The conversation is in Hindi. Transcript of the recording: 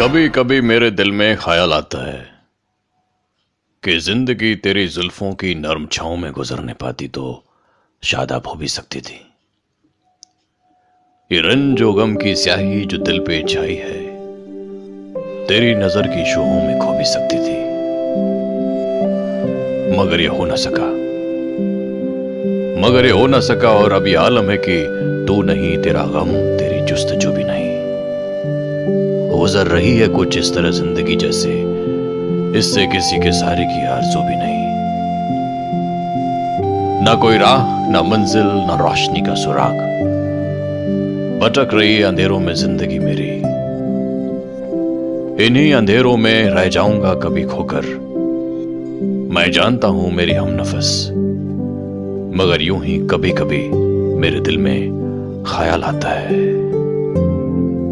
कभी कभी मेरे दिल में ख्याल आता है कि ज़िंदगी तेरी जुल्फों की नरम छाओं में गुजरने पाती तो शादाब हो भी सकती थी। ये रंजो गम की स्याही जो दिल पे छाई है, तेरी नज़र की शोहों में खो भी सकती थी। मगर ये हो ना सका। मगर ये हो ना सका और अब अभी आलम है कि तू नहीं, तेरा गम, तेरी जुस्तजू भी नहीं। गुजर रही है कुछ इस तरह ज़िंदगी जैसे। इससे किसी के सारे की आरज़ू भी नहीं। ना कोई राह, ना मंजिल, ना रोशनी का सुराग। भटक रही अंधेरों में ज़िंदगी मेरी। इन्हीं अंधेरों में रह जाऊँगा कभी खोकर। मैं जानता हूँ मेरी हम नफस। मगर यूँ ही कभी कभी मेरे दिल में ख्याल आता है।